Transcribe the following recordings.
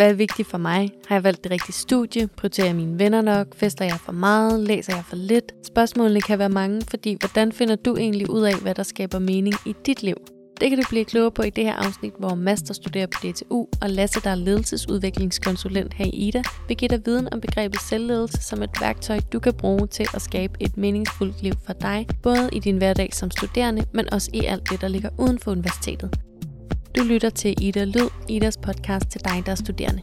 Hvad er vigtigt for mig? Har jeg valgt det rigtige studie? Prioriterer jeg mine venner nok? Fester jeg for meget? Læser jeg for lidt? Spørgsmålene kan være mange, fordi hvordan finder du egentlig ud af, hvad der skaber mening i dit liv? Det kan du blive klogere på i det her afsnit, hvor Mads, der studerer på DTU, og Lasse, der er ledelsesudviklingskonsulent her i Ida, vil give dig viden om begrebet selvledelse som et værktøj, du kan bruge til at skabe et meningsfuldt liv for dig, både i din hverdag som studerende, men også i alt det, der ligger uden for universitetet. Du lytter til Ida Lyd, Idas podcast til dig, der er studerende.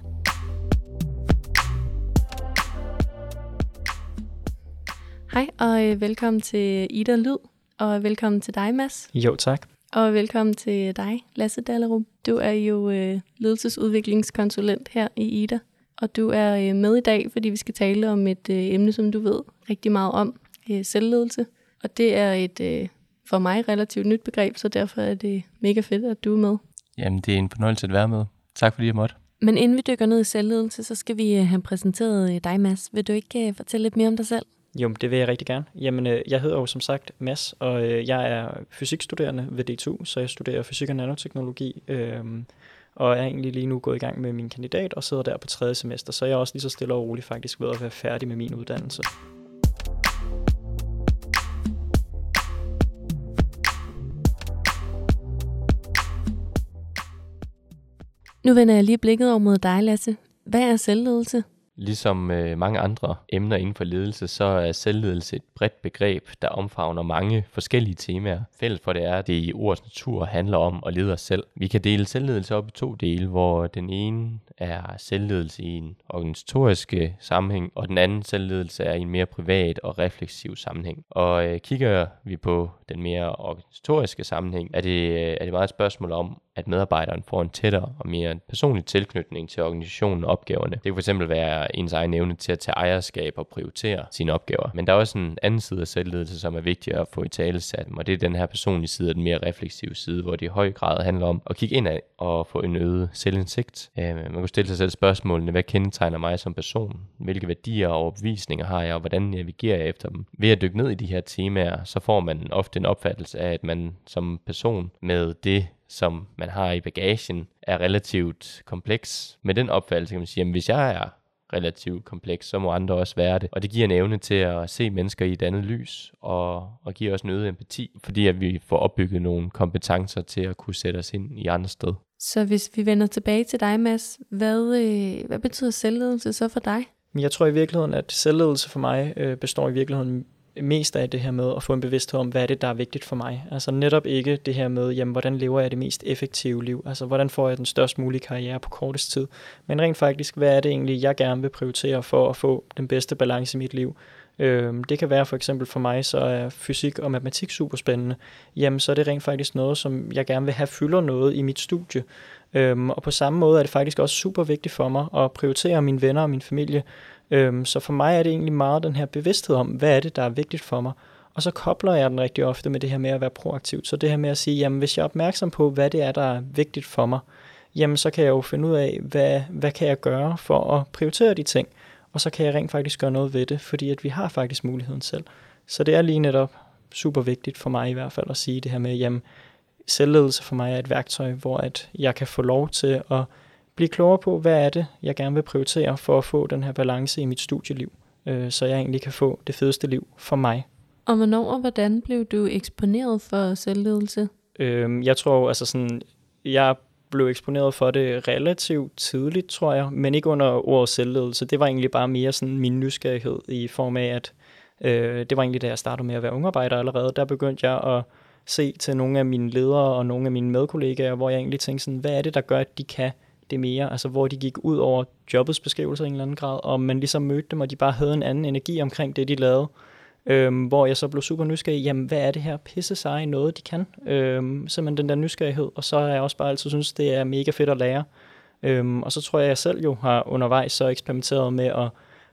Hej og øh, velkommen til Ida Lyd, og velkommen til dig, Mads. Jo, tak. Og velkommen til dig, Lasse Dallerup. Du er jo øh, ledelsesudviklingskonsulent her i Ida, og du er øh, med i dag, fordi vi skal tale om et øh, emne, som du ved rigtig meget om, øh, selvledelse. Og det er et øh, for mig relativt nyt begreb, så derfor er det mega fedt, at du er med. Jamen, det er en fornøjelse at være med. Tak fordi jeg måtte. Men inden vi dykker ned i selvledelse, så skal vi øh, have præsenteret øh, dig, Mads. Vil du ikke øh, fortælle lidt mere om dig selv? Jo, det vil jeg rigtig gerne. Jamen, jeg hedder jo som sagt Mads, og jeg er fysikstuderende ved DTU, så jeg studerer fysik og nanoteknologi, øhm, og er egentlig lige nu gået i gang med min kandidat og sidder der på tredje semester, så jeg er også lige så stille og roligt faktisk ved at være færdig med min uddannelse. Nu vender jeg lige blikket over mod dig, Lasse. Hvad er selvledelse? Ligesom øh, mange andre emner inden for ledelse, så er selvledelse et bredt begreb, der omfavner mange forskellige temaer. Fælles for det er, at det i ordets natur handler om at lede os selv. Vi kan dele selvledelse op i to dele, hvor den ene er selvledelse i en organisatorisk øh, sammenhæng, og den anden selvledelse er i en mere privat og refleksiv sammenhæng. Og øh, kigger vi på den mere organisatoriske sammenhæng, er det, øh, er det meget et spørgsmål om, at medarbejderen får en tættere og mere personlig tilknytning til organisationen og opgaverne. Det kan fx være ens egen evne til at tage ejerskab og prioritere sine opgaver. Men der er også en anden side af selvledelse, som er vigtig at få i tale sat, og det er den her personlige side, den mere refleksive side, hvor det i høj grad handler om at kigge indad og få en øget selvindsigt. Øh, man kan stille sig selv spørgsmålene, hvad kendetegner mig som person? Hvilke værdier og overbevisninger har jeg, og hvordan navigerer jeg efter dem? Ved at dykke ned i de her temaer, så får man ofte en opfattelse af, at man som person med det som man har i bagagen, er relativt kompleks. Med den opfattelse kan man sige, at hvis jeg er relativt kompleks, så må andre også være det. Og det giver en evne til at se mennesker i et andet lys, og, og giver også en øget empati, fordi at vi får opbygget nogle kompetencer til at kunne sætte os ind i andre sted. Så hvis vi vender tilbage til dig, Mads, hvad, øh, hvad betyder selvledelse så for dig? Jeg tror i virkeligheden, at selvledelse for mig øh, består i virkeligheden mest af det her med at få en bevidsthed om, hvad er det, der er vigtigt for mig. Altså netop ikke det her med, jamen, hvordan lever jeg det mest effektive liv? Altså hvordan får jeg den størst mulige karriere på kortest tid? Men rent faktisk, hvad er det egentlig, jeg gerne vil prioritere for at få den bedste balance i mit liv? Øhm, det kan være for eksempel for mig, så er fysik og matematik super spændende. Jamen, så er det rent faktisk noget, som jeg gerne vil have fylder noget i mit studie. Øhm, og på samme måde er det faktisk også super vigtigt for mig at prioritere mine venner og min familie. Øhm, så for mig er det egentlig meget den her bevidsthed om, hvad er det, der er vigtigt for mig. Og så kobler jeg den rigtig ofte med det her med at være proaktiv. Så det her med at sige, jamen hvis jeg er opmærksom på, hvad det er, der er vigtigt for mig, jamen så kan jeg jo finde ud af, hvad, hvad kan jeg gøre for at prioritere de ting. Og så kan jeg rent faktisk gøre noget ved det, fordi at vi har faktisk muligheden selv. Så det er lige netop super vigtigt for mig i hvert fald at sige det her med, jamen selvledelse for mig er et værktøj, hvor at jeg kan få lov til at blive klogere på, hvad er det, jeg gerne vil prioritere for at få den her balance i mit studieliv, øh, så jeg egentlig kan få det fedeste liv for mig. Og hvornår og hvordan blev du eksponeret for selvledelse? Øh, jeg tror, altså sådan, jeg blev eksponeret for det relativt tidligt, tror jeg, men ikke under ordet selvledelse. Det var egentlig bare mere sådan min nysgerrighed i form af, at øh, det var egentlig da jeg startede med at være ungarbejder allerede. Der begyndte jeg at se til nogle af mine ledere og nogle af mine medkollegaer, hvor jeg egentlig tænkte sådan, hvad er det, der gør, at de kan det mere, altså hvor de gik ud over jobbets beskrivelse i en eller anden grad, og man ligesom mødte dem, og de bare havde en anden energi omkring det, de lavede. Øhm, hvor jeg så blev super nysgerrig, jamen hvad er det her pisse sig noget, de kan? Øhm, simpelthen den der nysgerrighed, og så har jeg også bare altid synes, det er mega fedt at lære. Øhm, og så tror jeg, at jeg selv jo har undervejs så eksperimenteret med at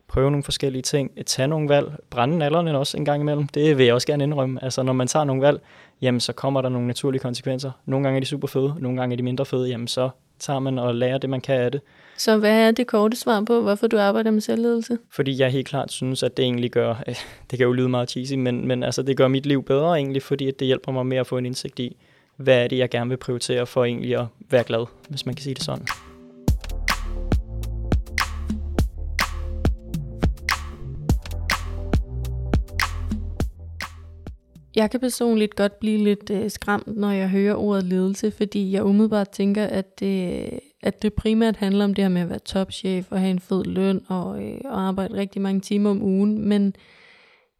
prøve nogle forskellige ting, tage nogle valg, brænde nallerne også en gang imellem. Det vil jeg også gerne indrømme. Altså når man tager nogle valg, jamen så kommer der nogle naturlige konsekvenser. Nogle gange er de super fede, nogle gange er de mindre fede, jamen så man og lærer det, man kan af det. Så hvad er det korte svar på, hvorfor du arbejder med selvledelse? Fordi jeg helt klart synes, at det egentlig gør, det kan jo lyde meget cheesy, men, men altså, det gør mit liv bedre egentlig, fordi det hjælper mig med at få en indsigt i, hvad er det, jeg gerne vil prioritere for egentlig at være glad, hvis man kan sige det sådan. Jeg kan personligt godt blive lidt øh, skræmt, når jeg hører ordet ledelse, fordi jeg umiddelbart tænker, at det, at det primært handler om det her med at være topchef og have en fed løn og, øh, og arbejde rigtig mange timer om ugen. Men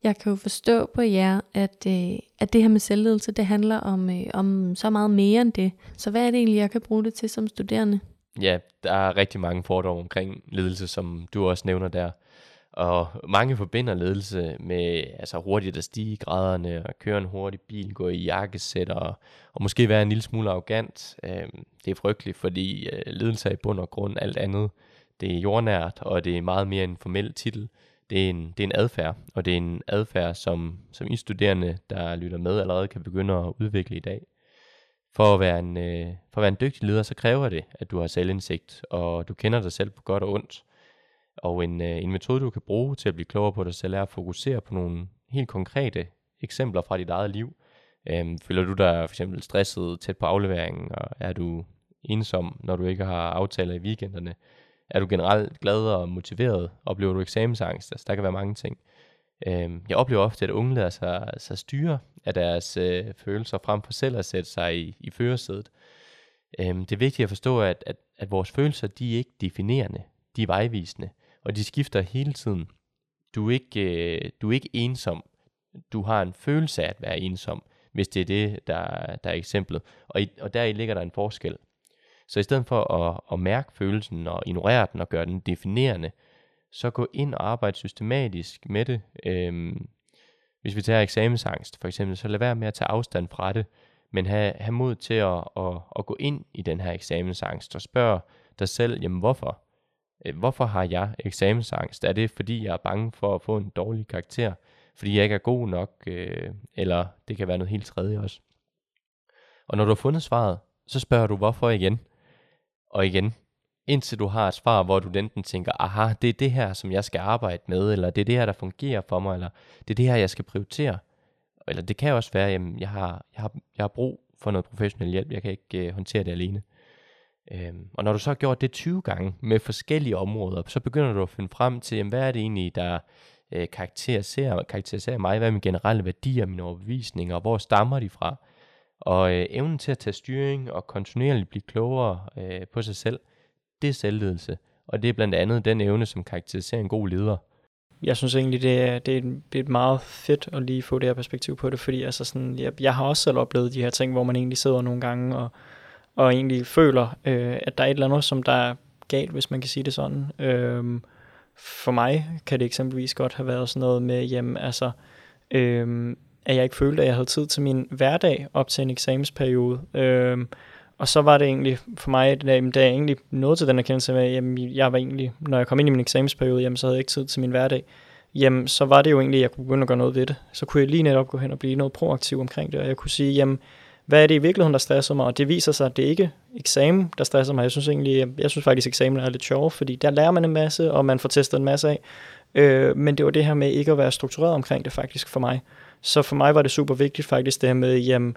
jeg kan jo forstå på jer, at, øh, at det her med selvledelse, det handler om, øh, om så meget mere end det. Så hvad er det egentlig, jeg kan bruge det til som studerende? Ja, der er rigtig mange fordomme omkring ledelse, som du også nævner der. Og mange forbinder ledelse med altså hurtigt at stige i graderne, og køre en hurtig bil, gå i jakkesæt og, og måske være en lille smule arrogant. Øh, det er frygteligt, fordi øh, ledelse er i bund og grund alt andet. Det er jordnært, og det er meget mere en formel titel. Det er en, det er en adfærd, og det er en adfærd, som, som I studerende, der lytter med, allerede kan begynde at udvikle i dag. For at, være en, øh, for at være en dygtig leder, så kræver det, at du har selvindsigt, og du kender dig selv på godt og ondt. Og en, øh, en metode, du kan bruge til at blive klogere på dig selv, er at fokusere på nogle helt konkrete eksempler fra dit eget liv. Øhm, føler du dig for eksempel stresset tæt på afleveringen, og er du ensom, når du ikke har aftaler i weekenderne? Er du generelt glad og motiveret? Oplever du eksamensangst? Altså, der kan være mange ting. Øhm, jeg oplever ofte, at unge lader sig, sig styre af deres øh, følelser frem for selv at sætte sig i, i førersædet. Øhm, det er vigtigt at forstå, at, at, at vores følelser, de er ikke definerende. De er vejvisende og de skifter hele tiden. Du er ikke, øh, du er ikke ensom. Du har en følelse af at være ensom, hvis det er det, der, der er eksemplet. Og, i, og deri ligger der en forskel. Så i stedet for at, at mærke følelsen og ignorere den og gøre den definerende, så gå ind og arbejde systematisk med det. Øhm, hvis vi tager eksamensangst for eksempel, så lad være med at tage afstand fra det, men have, have mod til at, at, at gå ind i den her eksamensangst og spørge dig selv, jamen hvorfor? Øh, hvorfor har jeg eksamensangst? Er det fordi jeg er bange for at få en dårlig karakter? Fordi jeg ikke er god nok? Øh, eller det kan være noget helt tredje også. Og når du har fundet svaret, så spørger du hvorfor igen. Og igen, indtil du har et svar, hvor du enten tænker, aha, det er det her, som jeg skal arbejde med, eller det er det her, der fungerer for mig, eller det er det her, jeg skal prioritere. Eller det kan også være, at jeg har, jeg har, jeg har brug for noget professionel hjælp, jeg kan ikke øh, håndtere det alene. Øhm, og når du så har gjort det 20 gange med forskellige områder, så begynder du at finde frem til, jamen, hvad er det egentlig, der øh, karakteriserer, karakteriserer mig, hvad er mine generelle værdier, mine overbevisninger, og hvor stammer de fra? Og øh, evnen til at tage styring og kontinuerligt blive klogere øh, på sig selv, det er selvledelse. Og det er blandt andet den evne, som karakteriserer en god leder. Jeg synes egentlig, det er, det er, det er meget fedt at lige få det her perspektiv på det, fordi altså sådan, jeg, jeg har også selv oplevet de her ting, hvor man egentlig sidder nogle gange og og egentlig føler, øh, at der er et eller andet, som der er galt, hvis man kan sige det sådan. Øh, for mig kan det eksempelvis godt have været sådan noget med, jamen altså, øh, at jeg ikke følte, at jeg havde tid til min hverdag op til en eksamensperiode. Øh, og så var det egentlig for mig, da, da jeg egentlig nåede til den erkendelse med, at jamen, jeg var egentlig, når jeg kom ind i min eksamensperiode, jamen, så havde jeg ikke tid til min hverdag. Jamen, så var det jo egentlig, at jeg kunne begynde at gøre noget ved det. Så kunne jeg lige netop gå hen og blive noget proaktiv omkring det, og jeg kunne sige, jamen, hvad er det i virkeligheden, der stresser mig? Og det viser sig, at det ikke er eksamen, der stresser mig. Jeg synes egentlig, jeg synes faktisk, at eksamen er lidt sjov, fordi der lærer man en masse, og man får testet en masse af. Øh, men det var det her med ikke at være struktureret omkring det faktisk for mig. Så for mig var det super vigtigt faktisk det her med jamen,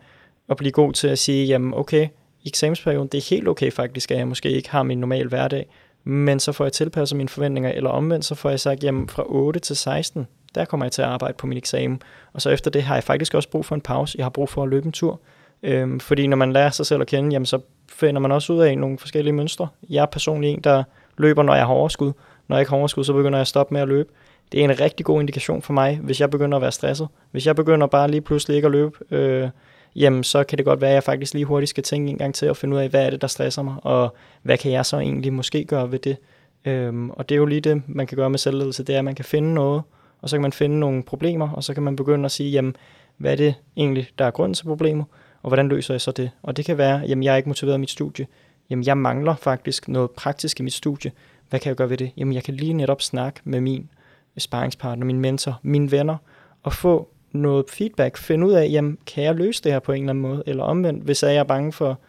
at blive god til at sige, jamen okay, i eksamensperioden, det er helt okay faktisk, at jeg måske ikke har min normale hverdag, men så får jeg tilpasset mine forventninger, eller omvendt, så får jeg sagt, jamen fra 8 til 16, der kommer jeg til at arbejde på min eksamen. Og så efter det har jeg faktisk også brug for en pause. Jeg har brug for at løbe en tur. Øhm, fordi når man lærer sig selv at kende, jamen, så finder man også ud af nogle forskellige mønstre. Jeg er personligt en, der løber, når jeg har overskud. Når jeg ikke har overskud, så begynder jeg at stoppe med at løbe. Det er en rigtig god indikation for mig, hvis jeg begynder at være stresset. Hvis jeg begynder bare lige pludselig ikke at løbe, øh, jamen så kan det godt være, at jeg faktisk lige hurtigt skal tænke en gang til at finde ud af, hvad er det, der stresser mig, og hvad kan jeg så egentlig måske gøre ved det. Øhm, og det er jo lige det, man kan gøre med selvledelse, det er, at man kan finde noget, og så kan man finde nogle problemer, og så kan man begynde at sige, jamen, hvad er det egentlig, der er grund til problemet, og hvordan løser jeg så det? Og det kan være, jamen jeg er ikke motiveret i mit studie. Jamen jeg mangler faktisk noget praktisk i mit studie. Hvad kan jeg gøre ved det? Jamen jeg kan lige netop snakke med min øh, sparringspartner, min mentor, mine venner, og få noget feedback, finde ud af, jamen kan jeg løse det her på en eller anden måde, eller omvendt, hvis jeg er bange for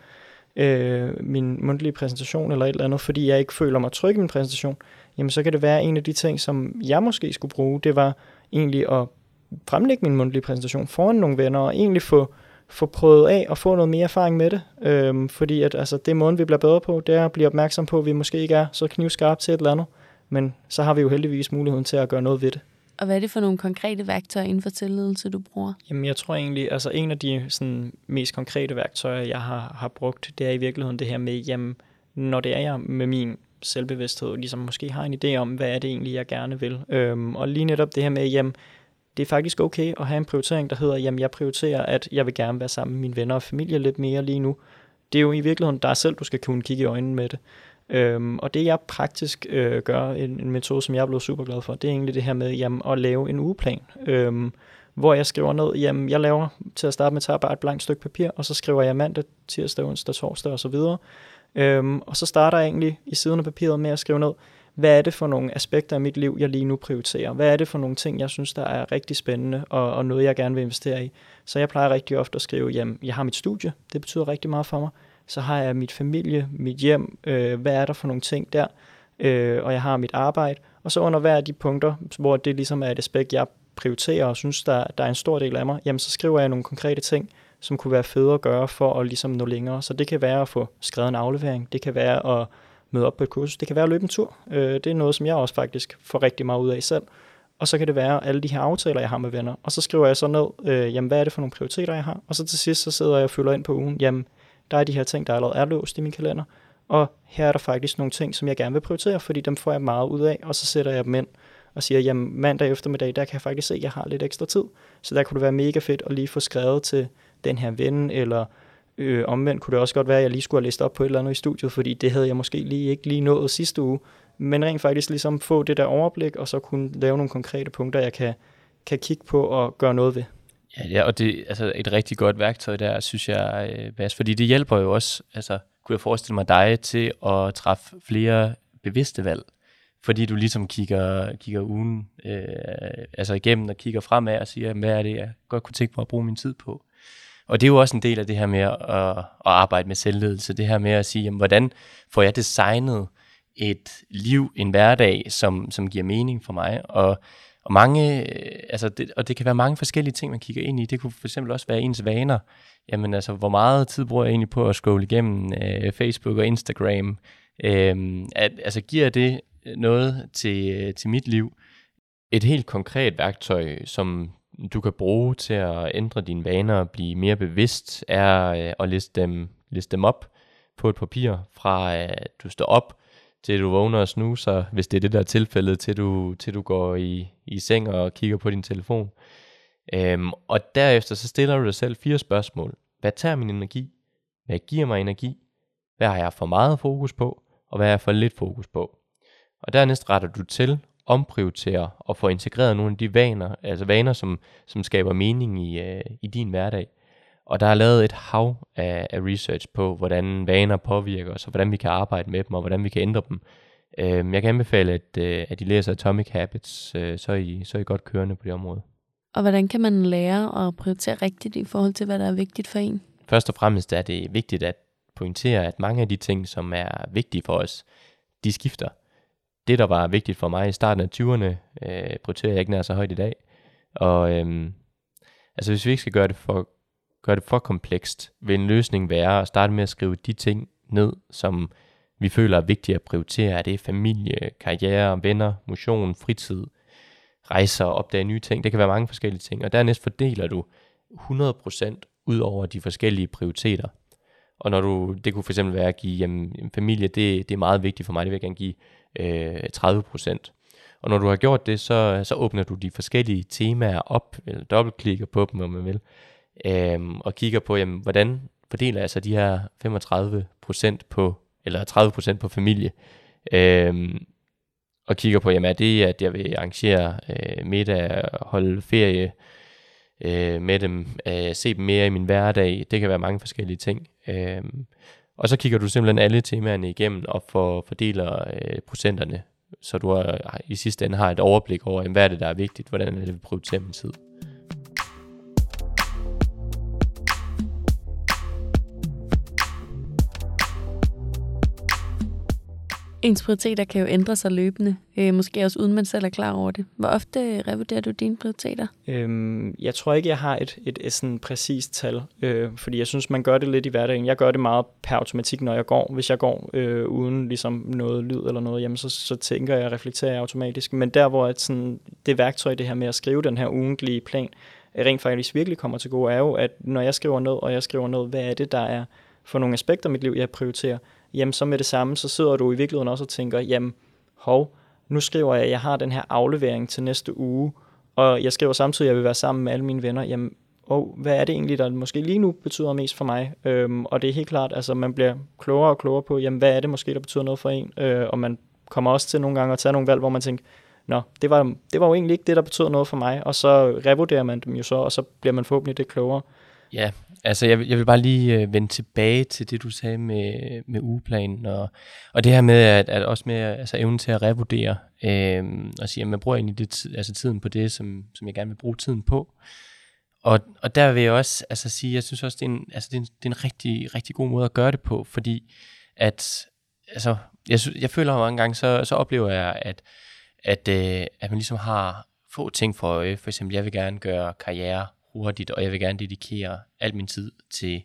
øh, min mundtlige præsentation eller et eller andet, fordi jeg ikke føler mig tryg i min præsentation, jamen så kan det være en af de ting, som jeg måske skulle bruge, det var egentlig at fremlægge min mundtlige præsentation foran nogle venner, og egentlig få få prøvet af og få noget mere erfaring med det. Øhm, fordi at, altså, det måden, vi bliver bedre på, det er at blive opmærksom på, at vi måske ikke er så knivskarpe til et eller andet. Men så har vi jo heldigvis muligheden til at gøre noget ved det. Og hvad er det for nogle konkrete værktøjer inden for selvledelse, du bruger? Jamen, jeg tror egentlig, altså en af de sådan, mest konkrete værktøjer, jeg har, har brugt, det er i virkeligheden det her med, jamen, når det er jeg med min selvbevidsthed, ligesom måske har en idé om, hvad er det egentlig, jeg gerne vil. Øhm, og lige netop det her med, jamen, det er faktisk okay at have en prioritering, der hedder, jamen, jeg prioriterer, at jeg vil gerne være sammen med mine venner og familie lidt mere lige nu. Det er jo i virkeligheden dig selv, du skal kunne kigge i øjnene med det. Øhm, og det jeg praktisk øh, gør, en, en metode, som jeg er blevet super glad for, det er egentlig det her med jamen, at lave en ugeplan. Øhm, hvor jeg skriver ned, jamen jeg laver til at starte med, tager bare et blankt stykke papir, og så skriver jeg mandag, tirsdag, onsdag, torsdag osv. Øhm, og så starter jeg egentlig i siden af papiret med at skrive ned, hvad er det for nogle aspekter af mit liv, jeg lige nu prioriterer? Hvad er det for nogle ting, jeg synes, der er rigtig spændende, og, og noget, jeg gerne vil investere i? Så jeg plejer rigtig ofte at skrive, jamen, jeg har mit studie, det betyder rigtig meget for mig så har jeg mit familie, mit hjem, øh, hvad er der for nogle ting der, øh, og jeg har mit arbejde, og så under hver af de punkter, hvor det ligesom er et aspekt, jeg prioriterer og synes, der, der er en stor del af mig, jamen så skriver jeg nogle konkrete ting, som kunne være fede at gøre for at ligesom nå længere. Så det kan være at få skrevet en aflevering, det kan være at møde op på et kursus, det kan være at løbe en tur. Øh, det er noget, som jeg også faktisk får rigtig meget ud af selv. Og så kan det være alle de her aftaler, jeg har med venner. Og så skriver jeg så ned, øh, jamen hvad er det for nogle prioriteter, jeg har? Og så til sidst, så sidder jeg og fylder ind på ugen, jamen der er de her ting, der allerede er låst i min kalender, og her er der faktisk nogle ting, som jeg gerne vil prioritere, fordi dem får jeg meget ud af, og så sætter jeg dem ind og siger, jamen mandag eftermiddag, der kan jeg faktisk se, at jeg har lidt ekstra tid. Så der kunne det være mega fedt at lige få skrevet til den her ven, eller øh, omvendt kunne det også godt være, at jeg lige skulle have læst op på et eller andet i studiet, fordi det havde jeg måske lige ikke lige nået sidste uge. Men rent faktisk ligesom få det der overblik, og så kunne lave nogle konkrete punkter, jeg kan, kan kigge på og gøre noget ved. Ja, ja, og det er altså et rigtig godt værktøj der, synes jeg, øh, Bas, fordi det hjælper jo også, altså kunne jeg forestille mig dig til at træffe flere bevidste valg, fordi du ligesom kigger, kigger ugen øh, altså igennem og kigger fremad og siger, hvad er det, jeg godt kunne tænke mig at bruge min tid på. Og det er jo også en del af det her med at, at arbejde med selvledelse, det her med at sige, jamen, hvordan får jeg designet et liv, en hverdag, som, som giver mening for mig, og og, mange, øh, altså det, og det kan være mange forskellige ting, man kigger ind i. Det kunne for eksempel også være ens vaner. Jamen altså, hvor meget tid bruger jeg egentlig på at scrolle igennem øh, Facebook og Instagram? Øh, at, altså, giver det noget til, øh, til mit liv? Et helt konkret værktøj, som du kan bruge til at ændre dine vaner og blive mere bevidst, er øh, at liste dem, liste dem op på et papir fra at du står op til du vågner og snuser, hvis det er det der tilfældet, til du, til du går i, i seng og kigger på din telefon. Øhm, og derefter så stiller du dig selv fire spørgsmål. Hvad tager min energi? Hvad giver mig energi? Hvad har jeg for meget fokus på? Og hvad har jeg for lidt fokus på? Og dernæst retter du til, omprioriterer og får integreret nogle af de vaner, altså vaner, som, som skaber mening i, øh, i din hverdag. Og der er lavet et hav af, af research på, hvordan vaner påvirker os, og hvordan vi kan arbejde med dem, og hvordan vi kan ændre dem. Øh, jeg kan anbefale, at, øh, at I læser Atomic Habits, øh, så, er I, så er I godt kørende på det område. Og hvordan kan man lære at prioritere rigtigt i forhold til, hvad der er vigtigt for en? Først og fremmest er det vigtigt at pointere, at mange af de ting, som er vigtige for os, de skifter. Det, der var vigtigt for mig i starten af 20'erne, øh, prioriterer jeg ikke nær så højt i dag. Og øhm, altså, hvis vi ikke skal gøre det for gør det for komplekst, vil en løsning være at starte med at skrive de ting ned, som vi føler er vigtige at prioritere. Det er familie, karriere, venner, motion, fritid, rejser opdage nye ting. Det kan være mange forskellige ting. Og dernæst fordeler du 100% ud over de forskellige prioriteter. Og når du, det kunne fx være at give jamen, familie, det, det er meget vigtigt for mig, det vil jeg gerne give øh, 30%. Og når du har gjort det, så, så åbner du de forskellige temaer op, eller dobbeltklikker på dem, om man vil, øhm, og kigger på, jamen, hvordan fordeler jeg så de her 35% på, eller 30% på familie, øhm, og kigger på, jamen er det, at jeg vil arrangere øh, middag, holde ferie øh, med dem, øh, se dem mere i min hverdag, det kan være mange forskellige ting. Øh, og så kigger du simpelthen alle temaerne igennem og for, fordeler øh, procenterne, så du har, i sidste ende har et overblik over, jamen, hvad er det, der er vigtigt, hvordan er det, vi prioriterer min tid. Ens prioriteter kan jo ændre sig løbende, øh, måske også uden man selv er klar over det. Hvor ofte øh, revurderer du dine prioriteter? Øhm, jeg tror ikke, jeg har et, et, et sådan præcist tal, øh, fordi jeg synes, man gør det lidt i hverdagen. Jeg gør det meget per automatik, når jeg går. Hvis jeg går øh, uden ligesom noget lyd eller noget, jamen så, så tænker jeg og reflekterer jeg automatisk. Men der, hvor at sådan, det værktøj, det her med at skrive den her ugentlige plan, rent faktisk virkelig kommer til gode, er jo, at når jeg skriver ned, og jeg skriver ned, hvad er det, der er for nogle aspekter af mit liv, jeg prioriterer, jamen så med det samme, så sidder du i virkeligheden også og tænker, jamen hov, nu skriver jeg, at jeg har den her aflevering til næste uge, og jeg skriver samtidig, at jeg vil være sammen med alle mine venner, jamen oh, hvad er det egentlig, der måske lige nu betyder mest for mig? Øhm, og det er helt klart, altså man bliver klogere og klogere på, jamen hvad er det måske, der betyder noget for en? Øh, og man kommer også til nogle gange at tage nogle valg, hvor man tænker, nå, det var, det var jo egentlig ikke det, der betød noget for mig, og så revurderer man dem jo så, og så bliver man forhåbentlig det klogere. Ja, altså jeg, jeg vil bare lige øh, vende tilbage til det, du sagde med, med ugeplanen, og, og det her med, at, at også med altså evnen til at revurdere, øh, og sige, at man bruger egentlig det, altså tiden på det, som, som jeg gerne vil bruge tiden på. Og, og der vil jeg også altså sige, jeg synes også, det er, en, altså det, er en, det er en rigtig, rigtig god måde at gøre det på, fordi at, altså, jeg, jeg føler mange gange, så, så oplever jeg, at, at, øh, at man ligesom har få ting for øje. For eksempel, jeg vil gerne gøre karriere hurtigt, og jeg vil gerne dedikere al min tid til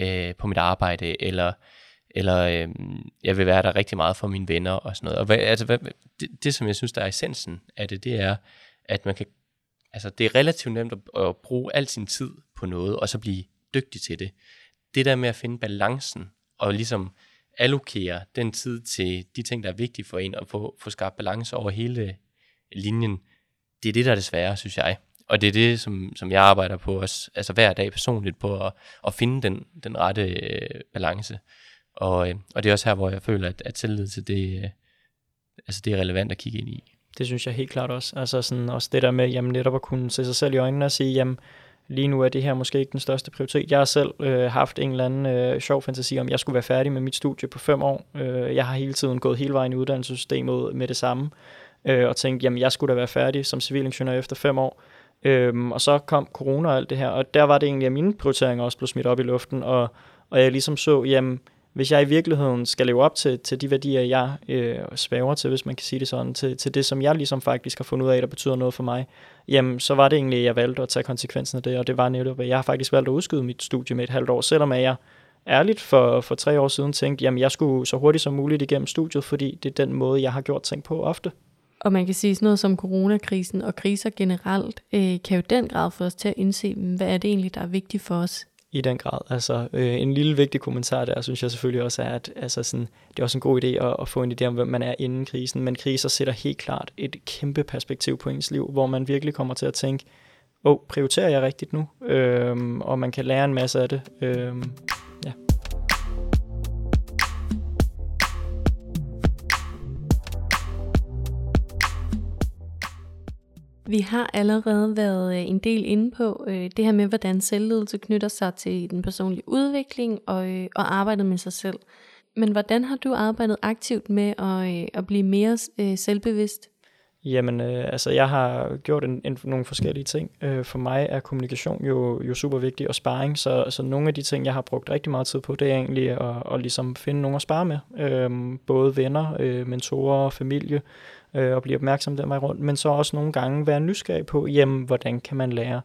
øh, på mit arbejde, eller, eller øh, jeg vil være der rigtig meget for mine venner og sådan noget. Og hvad, altså, hvad, det, det, som jeg synes, der er essensen af det, det er, at man kan, altså det er relativt nemt at, at bruge al sin tid på noget, og så blive dygtig til det. Det der med at finde balancen, og ligesom allokere den tid til de ting, der er vigtige for en, og få, få skabt balance over hele linjen, det er det, der er det svære, synes jeg. Og det er det, som, som jeg arbejder på også, altså hver dag personligt, på at, at finde den, den rette øh, balance. Og, øh, og det er også her, hvor jeg føler, at, at selvledelse, det, øh, altså det er relevant at kigge ind i. Det synes jeg helt klart også. Altså sådan også det der med, jamen netop at kunne se sig selv i øjnene og sige, jamen lige nu er det her måske ikke den største prioritet. Jeg har selv øh, haft en eller anden øh, sjov fantasi om, at jeg skulle være færdig med mit studie på fem år. Øh, jeg har hele tiden gået hele vejen i uddannelsessystemet med det samme, øh, og tænkt, jamen jeg skulle da være færdig som civilingeniør efter fem år. Øhm, og så kom corona og alt det her, og der var det egentlig, at mine prioriteringer også blev smidt op i luften, og, og jeg ligesom så, jamen, hvis jeg i virkeligheden skal leve op til, til de værdier, jeg øh, svæver til, hvis man kan sige det sådan, til, til det, som jeg ligesom faktisk har fundet ud af, der betyder noget for mig, jamen, så var det egentlig, at jeg valgte at tage konsekvensen af det, og det var netop, at jeg har faktisk valgt at udskyde mit studie med et halvt år, selvom jeg ærligt for, for tre år siden tænkte, jamen, jeg skulle så hurtigt som muligt igennem studiet, fordi det er den måde, jeg har gjort ting på ofte. Og man kan sige sådan noget som coronakrisen og kriser generelt, øh, kan jo den grad få os til at indse, mm, hvad er det egentlig, der er vigtigt for os i den grad. Altså, øh, en lille vigtig kommentar der, synes jeg selvfølgelig også er, at altså sådan, det er også en god idé at, at få en idé om, hvem man er inden krisen, men kriser sætter helt klart et kæmpe perspektiv på ens liv, hvor man virkelig kommer til at tænke, åh, oh, prioriterer jeg rigtigt nu? Øhm, og man kan lære en masse af det. Øhm, Vi har allerede været øh, en del inde på øh, det her med, hvordan selvledelse knytter sig til den personlige udvikling og, øh, og arbejdet med sig selv. Men hvordan har du arbejdet aktivt med at, øh, at blive mere øh, selvbevidst? Jamen, øh, altså jeg har gjort en, en, nogle forskellige ting. Øh, for mig er kommunikation jo, jo super vigtig, og sparring, så, så nogle af de ting, jeg har brugt rigtig meget tid på, det er egentlig at, at ligesom finde nogen at spare med. Øh, både venner, øh, mentorer, familie, øh, og blive opmærksom den vej rundt, men så også nogle gange være nysgerrig på, jamen, hvordan kan man lære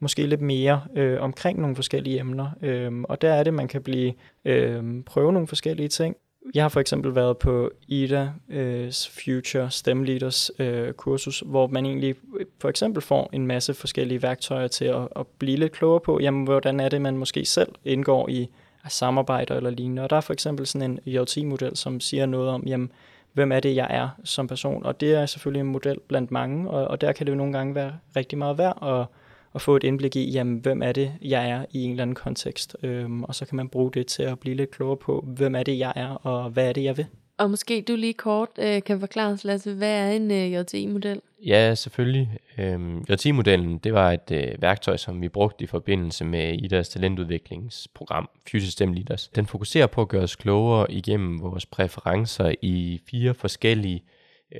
måske lidt mere øh, omkring nogle forskellige emner. Øh, og der er det, man kan blive øh, prøve nogle forskellige ting. Jeg har for eksempel været på IDA øh, Future STEM Leaders øh, kursus, hvor man egentlig øh, for eksempel får en masse forskellige værktøjer til at, at blive lidt klogere på, jamen, hvordan er det, man måske selv indgår i samarbejder eller lignende. Og der er for eksempel sådan en JT-model, som siger noget om, jamen, hvem er det, jeg er som person. Og det er selvfølgelig en model blandt mange, og, og der kan det jo nogle gange være rigtig meget værd at, at få et indblik i, jamen, hvem er det, jeg er i en eller anden kontekst. Øhm, og så kan man bruge det til at blive lidt klogere på, hvem er det, jeg er, og hvad er det, jeg vil. Og måske du lige kort øh, kan forklare os, Lasse, hvad er en øh, JTI-model? Ja, selvfølgelig. Øhm, JTI-modellen, det var et øh, værktøj, som vi brugte i forbindelse med IDAs talentudviklingsprogram, Future STEM Leaders. Den fokuserer på at gøre os klogere igennem vores præferencer i fire forskellige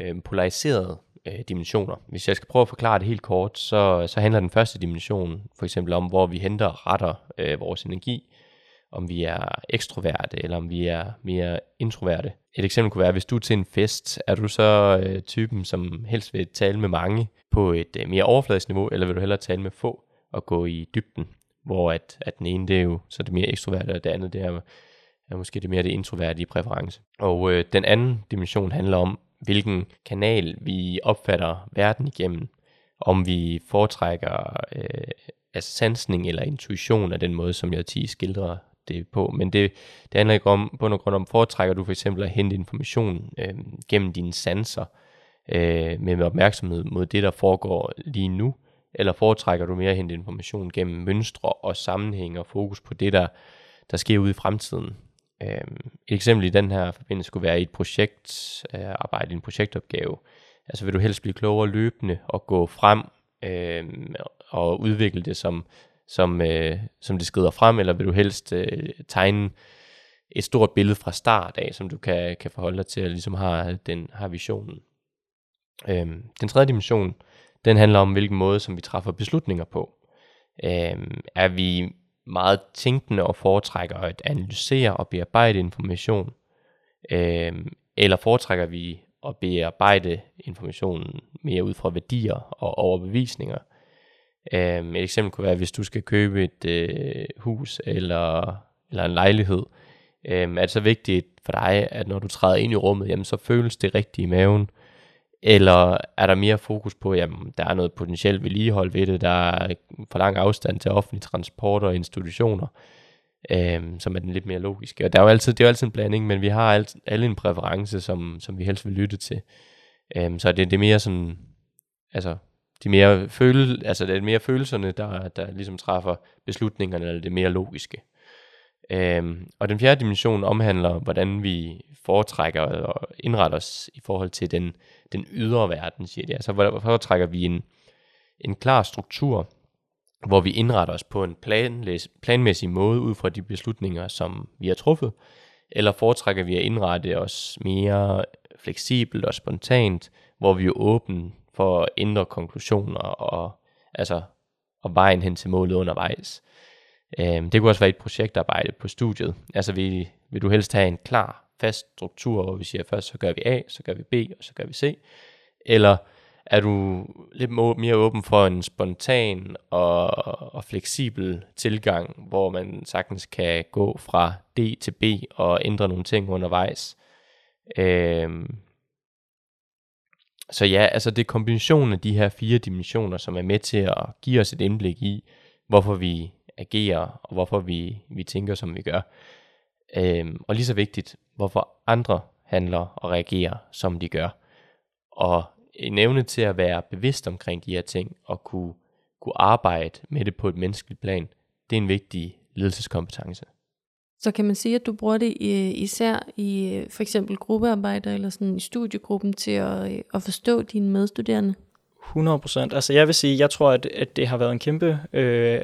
øh, polariserede øh, dimensioner. Hvis jeg skal prøve at forklare det helt kort, så, så handler den første dimension for eksempel om, hvor vi henter og retter øh, vores energi om vi er ekstroverte, eller om vi er mere introverte. Et eksempel kunne være, hvis du er til en fest, er du så øh, typen, som helst vil tale med mange på et øh, mere overfladisk niveau, eller vil du hellere tale med få og gå i dybden? Hvor at, at den ene, det er jo så det mere ekstroverte, og det andet, det er, er måske det mere det introverte i præference. Og øh, den anden dimension handler om, hvilken kanal vi opfatter verden igennem. Om vi foretrækker øh, altså sansning eller intuition af den måde, som jeg tige skildrer det på. Men det, det handler ikke om, på grund om, foretrækker du for eksempel at hente information øh, gennem dine sanser, øh, med, med opmærksomhed mod det, der foregår lige nu, eller foretrækker du mere at hente information gennem mønstre og sammenhæng og fokus på det, der, der sker ude i fremtiden. Øh, et eksempel i den her forbindelse skulle være i et projekt, øh, arbejde i en projektopgave. Altså vil du helst blive klogere løbende og gå frem øh, og udvikle det som, som, øh, som det skrider frem, eller vil du helst øh, tegne et stort billede fra start af, som du kan, kan forholde dig til, og ligesom har, den, har visionen. Øhm, den tredje dimension, den handler om, hvilken måde, som vi træffer beslutninger på. Øhm, er vi meget tænkende og foretrækker at analysere og bearbejde information, øhm, eller foretrækker vi at bearbejde informationen mere ud fra værdier og overbevisninger. Øhm, et eksempel kunne være, hvis du skal købe et øh, hus eller, eller en lejlighed, øhm, er det så vigtigt for dig, at når du træder ind i rummet, jamen, så føles det rigtigt i maven, eller er der mere fokus på, at der er noget potentielt vedligehold ved det, der er for lang afstand til offentlig transport og institutioner, øhm, som er den lidt mere logiske. Og der er jo altid, det er jo altid en blanding, men vi har alt, alle en præference, som, som vi helst vil lytte til. Øhm, så det, det er mere sådan, altså, de mere føle, altså det er mere følelserne, der, der ligesom træffer beslutningerne, eller det mere logiske. Øhm, og den fjerde dimension omhandler, hvordan vi foretrækker og indretter os i forhold til den, den ydre verden, siger de. Altså, hvorfor foretrækker vi en, en klar struktur, hvor vi indretter os på en planlæs, planmæssig måde ud fra de beslutninger, som vi har truffet, eller foretrækker vi at indrette os mere fleksibelt og spontant, hvor vi er åbne for at ændre konklusioner og, altså, og vejen hen til målet undervejs. Øhm, det kunne også være et projektarbejde på studiet. Altså vil, vil du helst have en klar, fast struktur, hvor vi siger først så gør vi A, så gør vi B, og så gør vi C. Eller er du lidt mere åben for en spontan og, og fleksibel tilgang, hvor man sagtens kan gå fra D til B og ændre nogle ting undervejs. Øhm, så ja, altså det er kombinationen af de her fire dimensioner, som er med til at give os et indblik i, hvorfor vi agerer, og hvorfor vi, vi tænker, som vi gør. Øhm, og lige så vigtigt, hvorfor andre handler og reagerer, som de gør. Og en evne til at være bevidst omkring de her ting, og kunne, kunne arbejde med det på et menneskeligt plan, det er en vigtig ledelseskompetence. Så kan man sige, at du bruger det øh, især i øh, for eksempel gruppearbejde eller sådan i studiegruppen til at, øh, at forstå dine medstuderende? 100 procent. Altså jeg vil sige, jeg tror, at, at det har været en kæmpe, øh,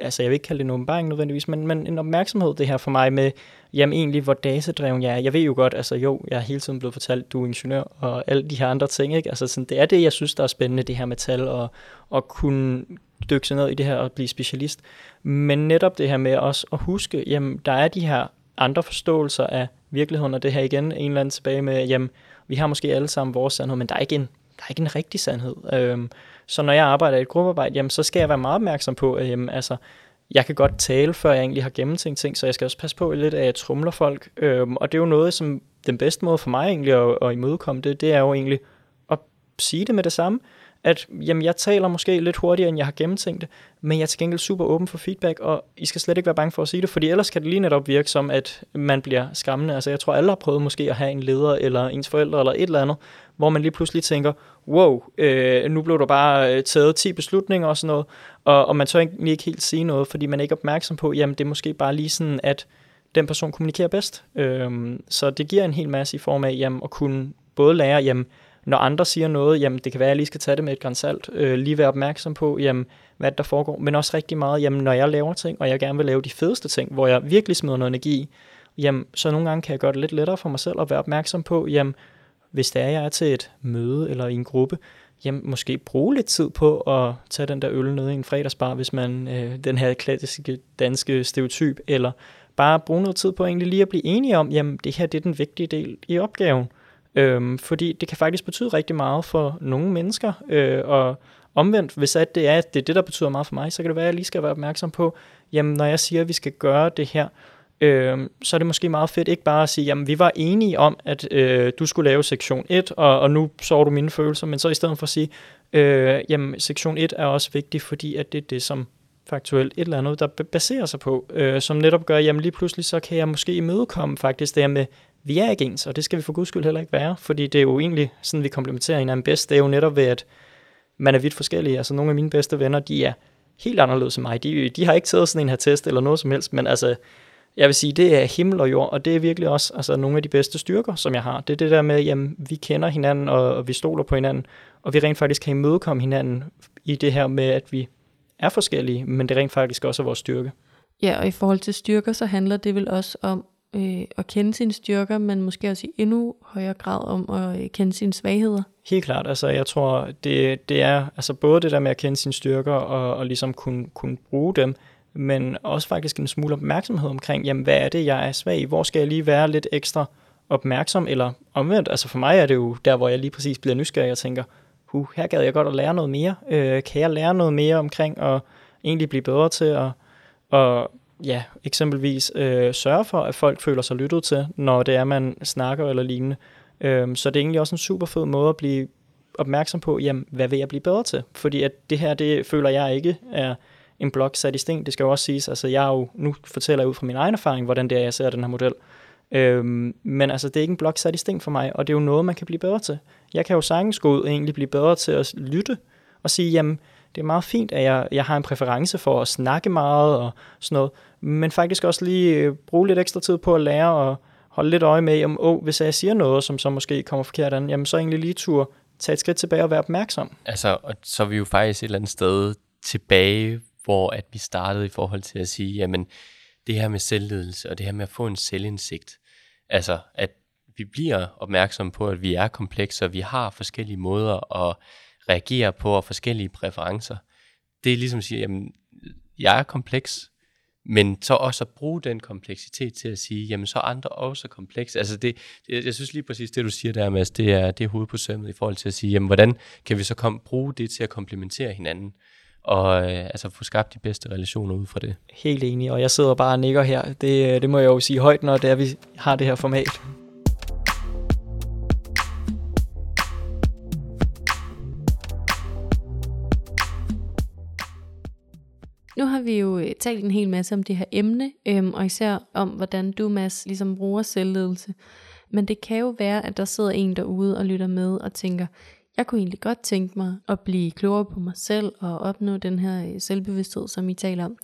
altså jeg vil ikke kalde det en åbenbaring nødvendigvis, men, men en opmærksomhed det her for mig med, jamen egentlig, hvor datadreven jeg er. Jeg ved jo godt, altså jo, jeg er hele tiden blevet fortalt, du er ingeniør og alle de her andre ting, ikke? Altså sådan, det er det, jeg synes, der er spændende, det her med tal og, og kunne dykke sig ned i det her og blive specialist. Men netop det her med også at huske, jamen der er de her andre forståelser af virkeligheden, og det her igen en eller anden tilbage med, jamen vi har måske alle sammen vores sandhed, men der er ikke en der er ikke en rigtig sandhed. Øhm, så når jeg arbejder i et gruppearbejde, jamen, så skal jeg være meget opmærksom på, at jamen, altså, jeg kan godt tale, før jeg egentlig har gennemtænkt ting, så jeg skal også passe på lidt, at jeg trumler folk. Øhm, og det er jo noget, som den bedste måde for mig egentlig at, at imødekomme det, det er jo egentlig at sige det med det samme at jamen, jeg taler måske lidt hurtigere, end jeg har gennemtænkt det, men jeg er til gengæld super åben for feedback, og I skal slet ikke være bange for at sige det, fordi ellers kan det lige netop virke som, at man bliver skræmmende. Altså jeg tror, alle har prøvet måske at have en leder, eller ens forældre, eller et eller andet, hvor man lige pludselig tænker, wow, øh, nu blev der bare øh, taget 10 beslutninger og sådan noget, og, og man tør egentlig ikke helt sige noget, fordi man er ikke opmærksom på, jamen det er måske bare lige sådan, at den person kommunikerer bedst. Øhm, så det giver en hel masse i form af jamen, at kunne både lære, jamen, når andre siger noget, jamen det kan være, at jeg lige skal tage det med et grænsalt, øh, lige være opmærksom på, jamen, hvad der foregår, men også rigtig meget, jamen når jeg laver ting, og jeg gerne vil lave de fedeste ting, hvor jeg virkelig smider noget energi jamen så nogle gange kan jeg gøre det lidt lettere for mig selv at være opmærksom på, jamen hvis det er, jeg er til et møde eller i en gruppe, jamen måske bruge lidt tid på at tage den der øl nede i en fredagsbar, hvis man øh, den her klassiske danske stereotyp, eller bare bruge noget tid på egentlig lige at blive enige om, jamen det her det er den vigtige del i opgaven. Øhm, fordi det kan faktisk betyde rigtig meget for nogle mennesker, øh, og omvendt, hvis at det er, det er det, der betyder meget for mig, så kan det være, at jeg lige skal være opmærksom på, jamen når jeg siger, at vi skal gøre det her, øh, så er det måske meget fedt ikke bare at sige, jamen vi var enige om, at øh, du skulle lave sektion 1, og, og nu sover du mine følelser, men så i stedet for at sige, øh, jamen sektion 1 er også vigtig, fordi at det er det, som faktuelt et eller andet, der baserer sig på, øh, som netop gør, jamen lige pludselig så kan jeg måske imødekomme faktisk det her med, vi er ikke ens, og det skal vi for guds skyld heller ikke være, fordi det er jo egentlig sådan, vi komplementerer hinanden bedst, det er jo netop ved, at man er vidt forskellige. Altså nogle af mine bedste venner, de er helt anderledes end mig. De, de har ikke taget sådan en her test eller noget som helst, men altså, jeg vil sige, det er himmel og jord, og det er virkelig også altså, nogle af de bedste styrker, som jeg har. Det er det der med, at vi kender hinanden, og, og vi stoler på hinanden, og vi rent faktisk kan imødekomme hinanden i det her med, at vi er forskellige, men det rent faktisk også er vores styrke. Ja, og i forhold til styrker, så handler det vel også om øh, at kende sine styrker, men måske også i endnu højere grad om at øh, kende sine svagheder. Helt klart, altså jeg tror, det, det er altså både det der med at kende sine styrker og, og ligesom kunne, kunne bruge dem, men også faktisk en smule opmærksomhed omkring, jamen hvad er det, jeg er svag i? Hvor skal jeg lige være lidt ekstra opmærksom, eller omvendt? Altså for mig er det jo der, hvor jeg lige præcis bliver nysgerrig og tænker, huh, her gad jeg godt at lære noget mere. Øh, kan jeg lære noget mere omkring og egentlig blive bedre til at, at ja, eksempelvis øh, sørge for, at folk føler sig lyttet til, når det er, man snakker eller lignende. Øh, så det er egentlig også en super fed måde at blive opmærksom på, jamen, hvad vil jeg blive bedre til? Fordi at det her, det føler jeg ikke er en blok sat i sten. Det skal jo også siges, altså jeg jo, nu fortæller jeg ud fra min egen erfaring, hvordan det er, jeg ser den her model. Øhm, men altså, det er ikke en blok sat i sten for mig, og det er jo noget, man kan blive bedre til. Jeg kan jo sagtens gå ud og egentlig blive bedre til at lytte og sige, jamen, det er meget fint, at jeg, jeg har en præference for at snakke meget og sådan noget, men faktisk også lige øh, bruge lidt ekstra tid på at lære og holde lidt øje med, om oh, hvis jeg siger noget, som så måske kommer forkert an, jamen så egentlig lige tur tage et skridt tilbage og være opmærksom. Altså, og så er vi jo faktisk et eller andet sted tilbage, hvor at vi startede i forhold til at sige, jamen, det her med selvledelse og det her med at få en selvindsigt, altså at vi bliver opmærksomme på, at vi er komplekse, og vi har forskellige måder at reagerer på, og forskellige præferencer. Det er ligesom at sige, jamen, jeg er kompleks, men så også at bruge den kompleksitet til at sige, jamen så er andre også komplekse. Altså det, det, jeg synes lige præcis det, du siger der, Mads, det er, det er hovedet på sømmet i forhold til at sige, jamen hvordan kan vi så kom, bruge det til at komplementere hinanden? og øh, altså få skabt de bedste relationer ud fra det. Helt enig, og jeg sidder bare og nikker her. Det, øh, det må jeg jo sige højt, når det er, vi har det her format. Nu har vi jo øh, talt en hel masse om det her emne, øhm, og især om, hvordan du, Mads, ligesom bruger selvledelse. Men det kan jo være, at der sidder en derude og lytter med og tænker, jeg kunne egentlig godt tænke mig at blive klogere på mig selv og opnå den her øh, selvbevidsthed, som I taler om.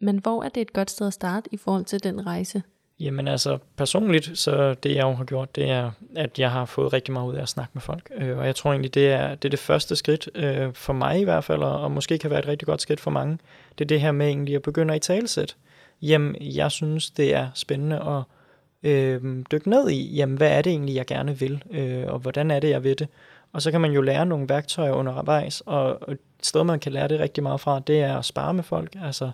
Men hvor er det et godt sted at starte i forhold til den rejse? Jamen altså personligt, så det jeg jo har gjort, det er, at jeg har fået rigtig meget ud af at snakke med folk. Øh, og jeg tror egentlig, det er det, er det første skridt øh, for mig i hvert fald, og måske kan være et rigtig godt skridt for mange. Det er det her med egentlig at begynde at i talesæt. Jamen, jeg synes, det er spændende at øh, dykke ned i, jamen, hvad er det egentlig, jeg gerne vil, øh, og hvordan er det, jeg vil det. Og så kan man jo lære nogle værktøjer undervejs, og et sted, man kan lære det rigtig meget fra, det er at spare med folk, altså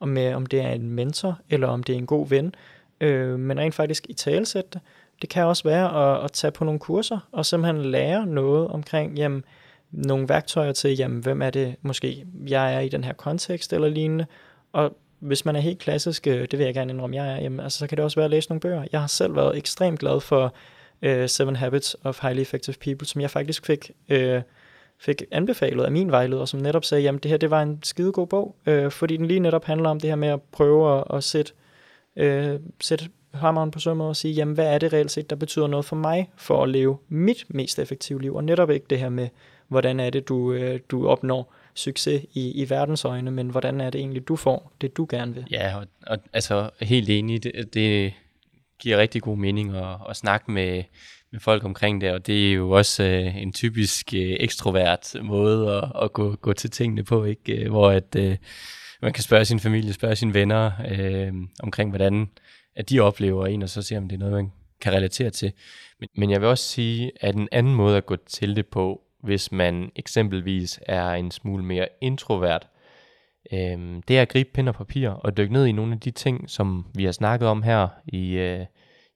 om, med, om det er en mentor, eller om det er en god ven, øh, men rent faktisk i talesætte det. Det kan også være at, at tage på nogle kurser, og simpelthen lære noget omkring, jamen, nogle værktøjer til, jamen, hvem er det måske, jeg er i den her kontekst eller lignende, og hvis man er helt klassisk, øh, det vil jeg gerne indrømme, jeg er, jamen, altså, så kan det også være at læse nogle bøger. Jeg har selv været ekstremt glad for øh, Seven Habits of Highly Effective People, som jeg faktisk fik, øh, fik anbefalet af min vejleder, som netop sagde, jamen det her det var en skidegod bog, øh, fordi den lige netop handler om det her med at prøve at, at sætte, øh, sætte hammeren på sømmet og sige, jamen hvad er det reelt set, der betyder noget for mig, for at leve mit mest effektive liv, og netop ikke det her med, hvordan er det, du, øh, du opnår succes i, i verdens øjne, men hvordan er det egentlig, du får det, du gerne vil? Ja, og, og altså helt enig, det, det giver rigtig god mening at, at snakke med, med folk omkring det, og det er jo også øh, en typisk øh, ekstrovert måde at, at gå, gå til tingene på, ikke? Øh, hvor at, øh, man kan spørge sin familie, spørge sine venner øh, omkring, hvordan at de oplever en, og så se, om det er noget, man kan relatere til. Men, men jeg vil også sige, at en anden måde at gå til det på, hvis man eksempelvis er en smule mere introvert, øh, det er at gribe pind og papir og dykke ned i nogle af de ting, som vi har snakket om her i, øh,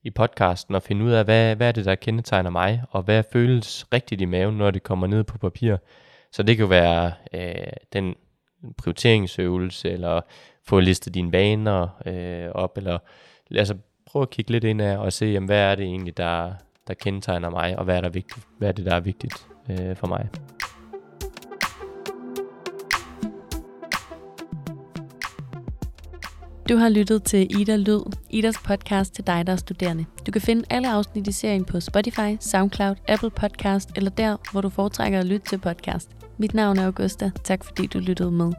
i podcasten, og finde ud af, hvad, hvad er det, der kendetegner mig, og hvad føles rigtigt i maven, når det kommer ned på papir. Så det kan være øh, den prioriteringsøvelse, eller få listet dine vaner øh, op, eller altså prøv at kigge lidt ind af og se, jamen, hvad er det egentlig, der, der kendetegner mig, og hvad er, der vigtigt, hvad er det, der er vigtigt øh, for mig. Du har lyttet til Ida Lyd, Idas podcast til dig, der er studerende. Du kan finde alle afsnit i serien på Spotify, SoundCloud, Apple Podcast eller der, hvor du foretrækker at lytte til podcast. Mit navn er Augusta. Tak fordi du lyttede med.